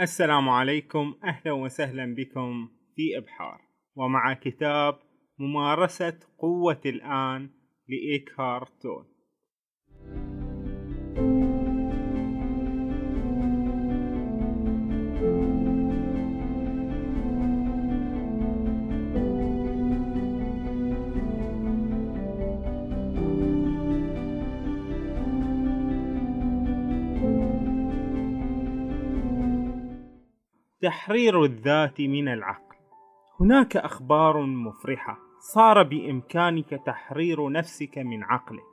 السلام عليكم أهلا وسهلا بكم في إبحار. ومع كتاب ممارسة قوة الآن لإيكهارت تول تحرير الذات من العقل. هناك أخبار مفرحة. صار بإمكانك تحرير نفسك من عقلك.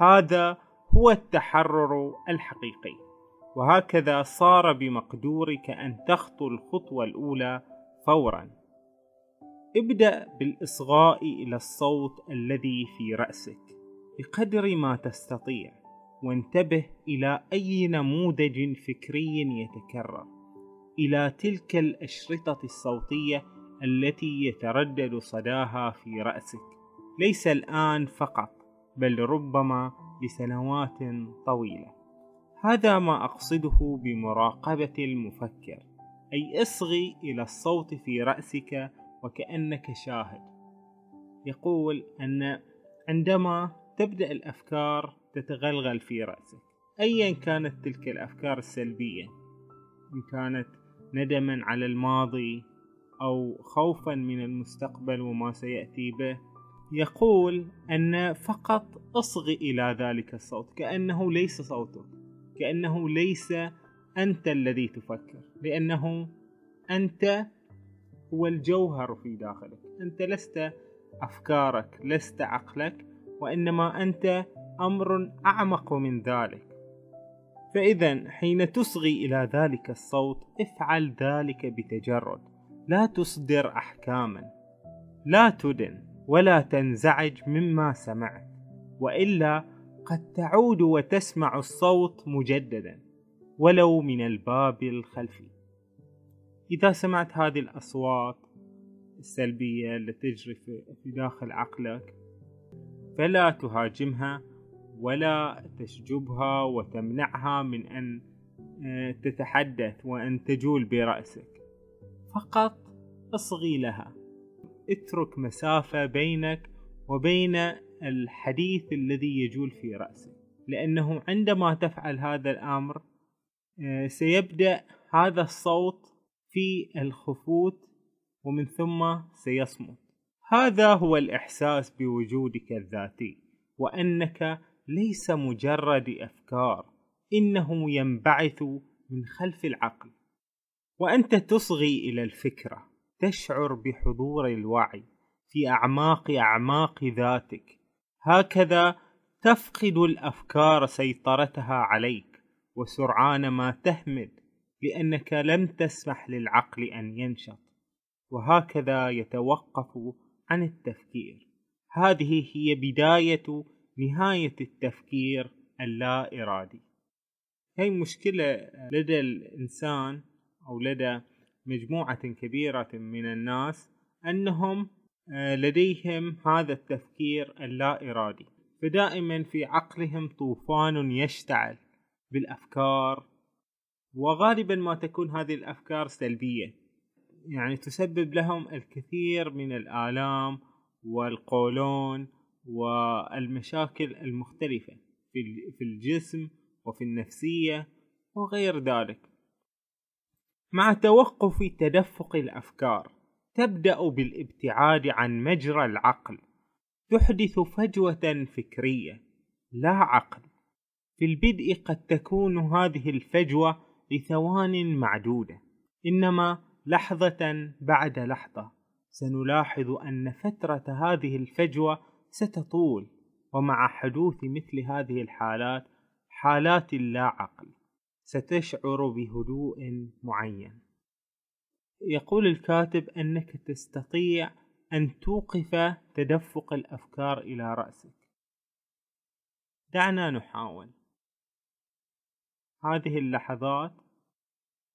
هذا هو التحرر الحقيقي. وهكذا صار بمقدورك أن تخطو الخطوة الأولى فورا. ابدأ بالإصغاء إلى الصوت الذي في رأسك. بقدر ما تستطيع. وانتبه إلى أي نموذج فكري يتكرر. إلى تلك الأشرطة الصوتية التي يتردد صداها في رأسك. ليس الآن فقط بل ربما لسنوات طويلة. هذا ما أقصده بمراقبة المفكر. أي أصغي إلى الصوت في رأسك وكأنك شاهد. يقول أن عندما تبدأ الأفكار تتغلغل في رأسك. أيا كانت تلك الأفكار السلبية إن كانت ندما على الماضي أو خوفا من المستقبل وما سيأتي به. يقول أن فقط أصغي إلى ذلك الصوت كأنه ليس صوتك كأنه ليس أنت الذي تفكر لأنه أنت هو الجوهر في داخلك. أنت لست أفكارك لست عقلك وإنما أنت أمر أعمق من ذلك. فإذا حين تصغي إلى ذلك الصوت افعل ذلك بتجرد. لا تصدر أحكاما. لا تدن ولا تنزعج مما سمعت. وإلا قد تعود وتسمع الصوت مجددا. ولو من الباب الخلفي إذا سمعت هذه الأصوات السلبية التي تجري في داخل عقلك فلا تهاجمها. ولا تشجبها وتمنعها من أن آه، تتحدث وأن تجول برأسك. فقط اصغي لها. اترك مسافة بينك وبين الحديث الذي يجول في رأسك. لأنه عندما تفعل هذا الأمر آه، سيبدأ هذا الصوت في الخفوت ومن ثم سيصمت. هذا هو الإحساس بوجودك الذاتي وأنك ليس مجرد أفكار إنه ينبعث من خلف العقل. وأنت تصغي إلى الفكرة تشعر بحضور الوعي في أعماق أعماق ذاتك. هكذا تفقد الأفكار سيطرتها عليك وسرعان ما تهمد لأنك لم تسمح للعقل أن ينشط. وهكذا يتوقف عن التفكير. هذه هي بداية نهاية التفكير اللا إرادي. هي مشكلة لدى الإنسان أو لدى مجموعة كبيرة من الناس أنهم آه، لديهم هذا التفكير اللا إرادي. فدائما في عقلهم طوفان يشتعل بالأفكار وغالبا ما تكون هذه الأفكار سلبية. يعني تسبب لهم الكثير من الآلام والقولون والمشاكل المختلفة في الجسم وفي النفسية وغير ذلك. مع توقف تدفق الأفكار تبدأ بالابتعاد عن مجرى العقل. تحدث فجوة فكرية لا عقل. في البدء قد تكون هذه الفجوة لثوان معدودة. إنما لحظة بعد لحظة سنلاحظ أن فترة هذه الفجوة ستطول ومع حدوث مثل هذه الحالات حالات اللا عقل ستشعر بهدوء معين. يقول الكاتب أنك تستطيع أن توقف تدفق الأفكار إلى رأسك. دعنا نحاول. هذه اللحظات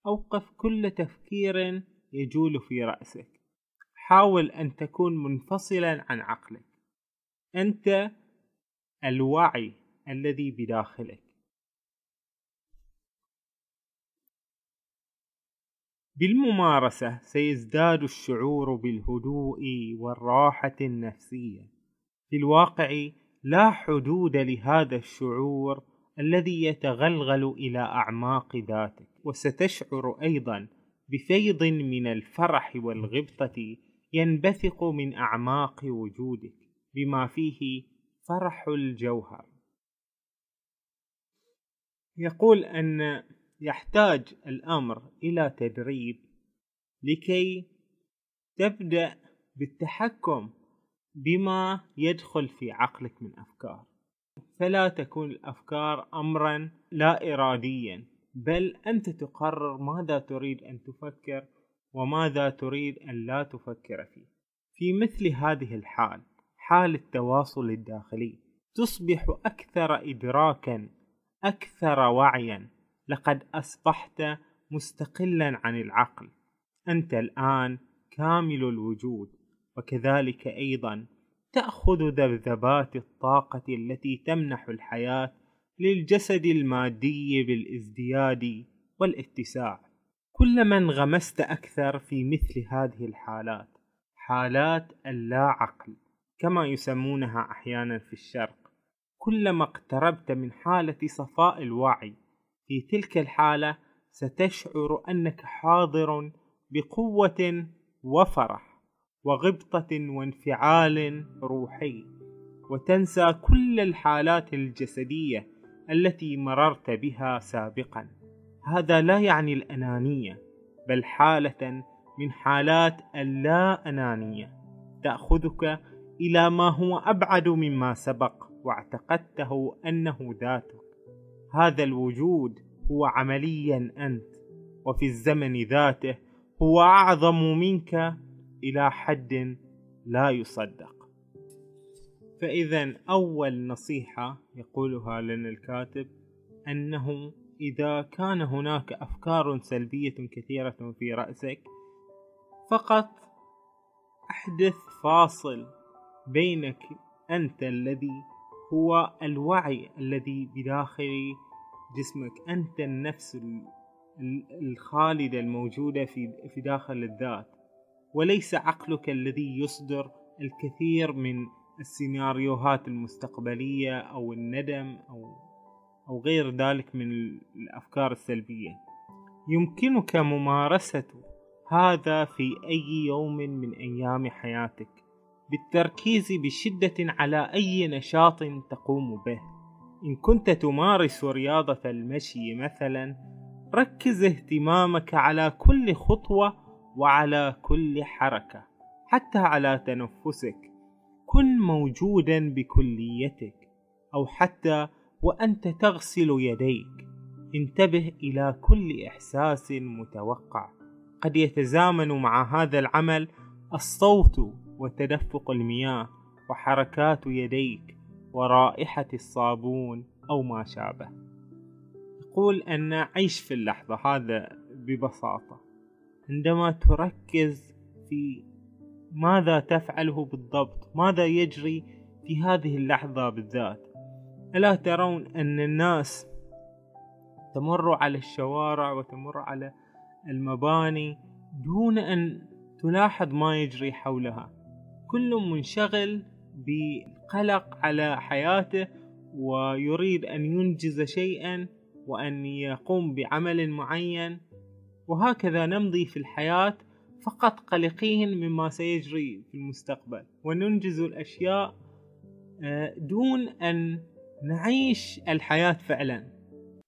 أوقف كل تفكير يجول في رأسك. حاول أن تكون منفصلا عن عقلك. أنت الوعي الذي بداخلك. بالممارسة سيزداد الشعور بالهدوء والراحة النفسية. في الواقع لا حدود لهذا الشعور الذي يتغلغل إلى أعماق ذاتك. وستشعر أيضا بفيض من الفرح والغبطة ينبثق من أعماق وجودك. بما فيه فرح الجوهر. يقول أن يحتاج الأمر إلى تدريب لكي تبدأ بالتحكم بما يدخل في عقلك من أفكار. فلا تكون الأفكار أمرا لا إراديا بل أنت تقرر ماذا تريد أن تفكر وماذا تريد أن لا تفكر فيه. في مثل هذه الحال حال التواصل الداخلي تصبح أكثر إدراكا أكثر وعيا. لقد أصبحت مستقلا عن العقل. أنت الآن كامل الوجود وكذلك أيضا تأخذ ذبذبات الطاقة التي تمنح الحياة للجسد المادي بالازدياد والاتساع. كلما انغمست أكثر في مثل هذه الحالات حالات اللا عقل كما يسمونها أحيانا في الشرق كلما اقتربت من حالة صفاء الوعي في تلك الحالة ستشعر أنك حاضر بقوة وفرح وغبطة وانفعال روحي وتنسى كل الحالات الجسدية التي مررت بها سابقا. هذا لا يعني الأنانية بل حالة من حالات اللا أنانية تأخذك إلى ما هو أبعد مما سبق واعتقدته أنه ذاتك هذا الوجود هو عمليا أنت وفي الزمن ذاته هو أعظم منك إلى حد لا يصدق. فإذا أول نصيحة يقولها لنا الكاتب أنه إذا كان هناك أفكار سلبية كثيرة في رأسك فقط أحدث فاصل بينك أنت الذي هو الوعي الذي بداخل جسمك. أنت النفس الخالدة الموجودة في داخل الذات. وليس عقلك الذي يصدر الكثير من السيناريوهات المستقبلية أو الندم أو أو غير ذلك من الأفكار السلبية. يمكنك ممارسة هذا في أي يوم من أيام حياتك. بالتركيز بشدة على أي نشاط تقوم به. إن كنت تمارس رياضة المشي مثلا ركز اهتمامك على كل خطوة وعلى كل حركة حتى على تنفسك. كن موجودا بكليتك أو حتى وأنت تغسل يديك. انتبه إلى كل إحساس متوقع. قد يتزامن مع هذا العمل الصوت وتدفق المياه وحركات يديك ورائحة الصابون أو ما شابه. يقول أن عيش في اللحظة هذا ببساطة. عندما تركز في ماذا تفعله بالضبط ماذا يجري في هذه اللحظة بالذات ألا ترون أن الناس تمر على الشوارع وتمر على المباني دون أن تلاحظ ما يجري حولها. كل منشغل بقلق على حياته ويريد أن ينجز شيئا وأن يقوم بعمل معين وهكذا نمضي في الحياة فقط قلقين مما سيجري في المستقبل. وننجز الأشياء آه، دون أن نعيش الحياة فعلا.